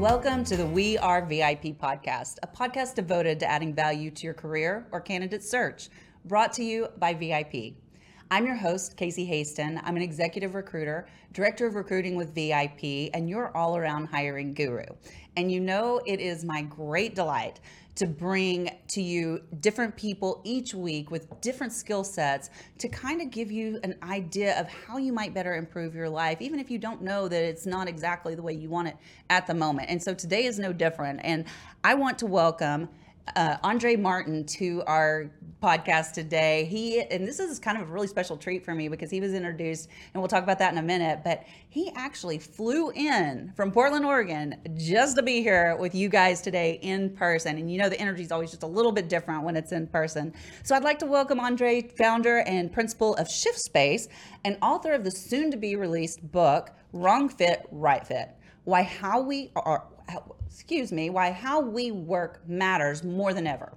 Welcome to the We Are VIP podcast, a podcast devoted to adding value to your career or candidate search, brought to you by VIP. I'm your host, Casey Hasten. I'm an executive recruiter, director of recruiting with VIP, and your all around hiring guru. And you know, it is my great delight to bring to you different people each week with different skill sets to kind of give you an idea of how you might better improve your life, even if you don't know that it's not exactly the way you want it at the moment. And so today is no different. And I want to welcome uh, Andre Martin to our podcast today. He and this is kind of a really special treat for me because he was introduced, and we'll talk about that in a minute. But he actually flew in from Portland, Oregon, just to be here with you guys today in person. And you know the energy is always just a little bit different when it's in person. So I'd like to welcome Andre, founder and principal of Shift Space, and author of the soon-to-be released book Wrong Fit, Right Fit: Why How We Are excuse me, why how we work matters more than ever.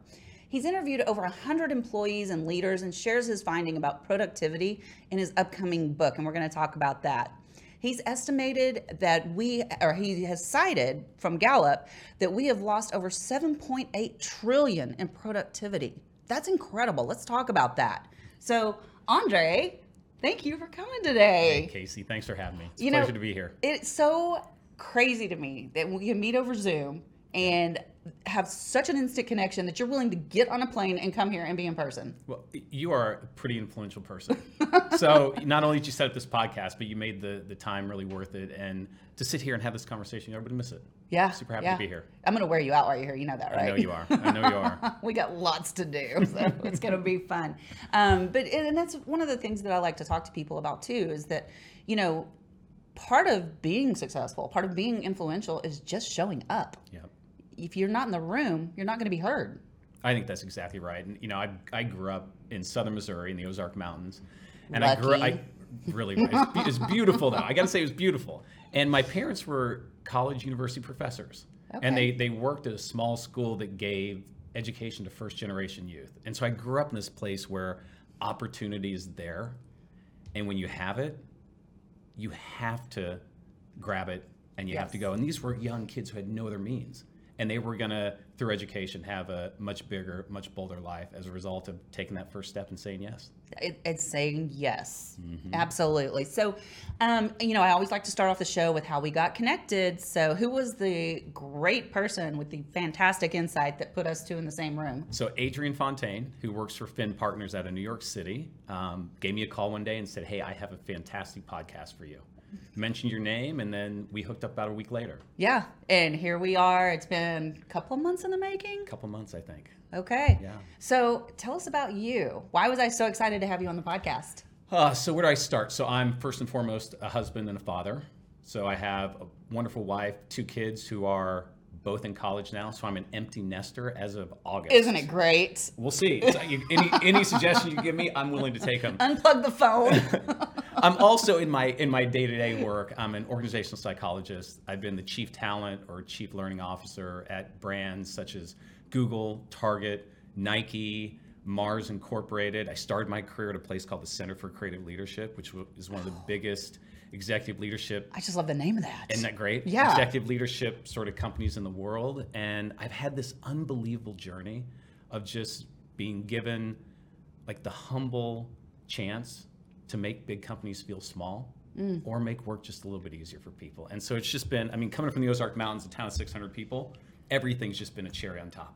He's interviewed over 100 employees and leaders and shares his finding about productivity in his upcoming book, and we're going to talk about that. He's estimated that we, or he has cited from Gallup, that we have lost over 7.8 trillion in productivity. That's incredible. Let's talk about that. So, Andre, thank you for coming today. Hey, Casey, thanks for having me. It's a you pleasure know, to be here. It's so crazy to me that we can meet over Zoom and have such an instant connection that you're willing to get on a plane and come here and be in person. Well, you are a pretty influential person. so not only did you set up this podcast, but you made the the time really worth it. And to sit here and have this conversation, everybody miss it. Yeah. Super happy yeah. to be here. I'm going to wear you out while you're here. You know that, right? I know you are. I know you are. we got lots to do. So it's going to be fun. Um, but, and that's one of the things that I like to talk to people about too is that, you know, part of being successful, part of being influential is just showing up. Yep. If you're not in the room, you're not going to be heard. I think that's exactly right. And you know, I I grew up in southern Missouri in the Ozark Mountains, and Lucky. I grew I really it's, it's beautiful though. I got to say it was beautiful. And my parents were college university professors, okay. and they they worked at a small school that gave education to first generation youth. And so I grew up in this place where opportunity is there, and when you have it, you have to grab it and you yes. have to go. And these were young kids who had no other means. And they were going to, through education, have a much bigger, much bolder life as a result of taking that first step and saying yes. It, it's saying yes. Mm-hmm. Absolutely. So, um, you know, I always like to start off the show with how we got connected. So, who was the great person with the fantastic insight that put us two in the same room? So, Adrian Fontaine, who works for Finn Partners out of New York City, um, gave me a call one day and said, Hey, I have a fantastic podcast for you mentioned your name, and then we hooked up about a week later. Yeah, and here we are. It's been a couple of months in the making. A couple months, I think. Okay. Yeah. So tell us about you. Why was I so excited to have you on the podcast? Uh, so where do I start? So I'm first and foremost a husband and a father. So I have a wonderful wife, two kids who are both in college now, so I'm an empty nester as of August. Isn't it great? We'll see. So any any suggestion you give me, I'm willing to take them. Unplug the phone. I'm also in my in my day to day work. I'm an organizational psychologist. I've been the chief talent or chief learning officer at brands such as Google, Target, Nike. Mars Incorporated. I started my career at a place called the Center for Creative Leadership, which is one of the biggest executive leadership. I just love the name of that. Isn't that great? Yeah. Executive leadership sort of companies in the world. And I've had this unbelievable journey of just being given like the humble chance to make big companies feel small mm. or make work just a little bit easier for people. And so it's just been, I mean, coming from the Ozark Mountains, a town of 600 people, everything's just been a cherry on top.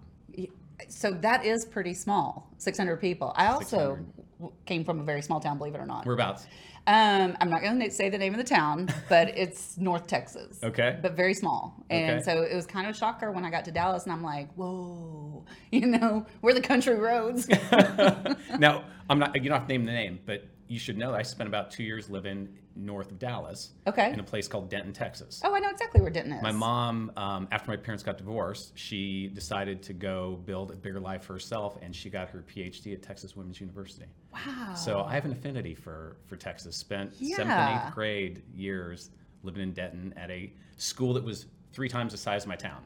So that is pretty small, 600 people. I also 600. Came from a very small town, believe it or not. Whereabouts? Um, I'm not going to say the name of the town, but it's North Texas. Okay. But very small. And okay. so it was kind of a shocker when I got to Dallas and I'm like, whoa, you know, we're the country roads. now, I'm not, you don't have to name the name, but you should know I spent about two years living north of Dallas. Okay. In a place called Denton, Texas. Oh, I know exactly where Denton is. My mom, um, after my parents got divorced, she decided to go build a bigger life for herself, and she got her PhD at Texas Women's University. Wow. So I have an affinity for for Texas. Spent seventh and eighth grade years living in Denton at a school that was three times the size of my town.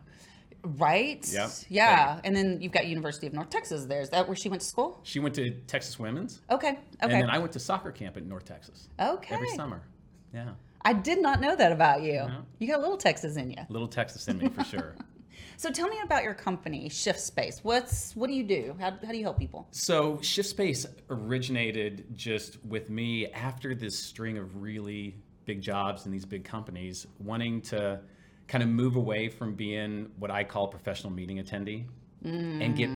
Right? Yep. Yeah. And then you've got University of North Texas there. Is that where she went to school? She went to Texas Women's, Okay. Okay. and then I went to soccer camp at North Texas okay. every summer. Yeah, I did not know that about you. Yeah. You got a little Texas in you. little Texas in me for sure. So tell me about your company, Shift Space. What's what do you do? How, how do you help people? So Shift Space originated just with me after this string of really big jobs in these big companies, wanting to kind of move away from being what I call professional meeting attendee and get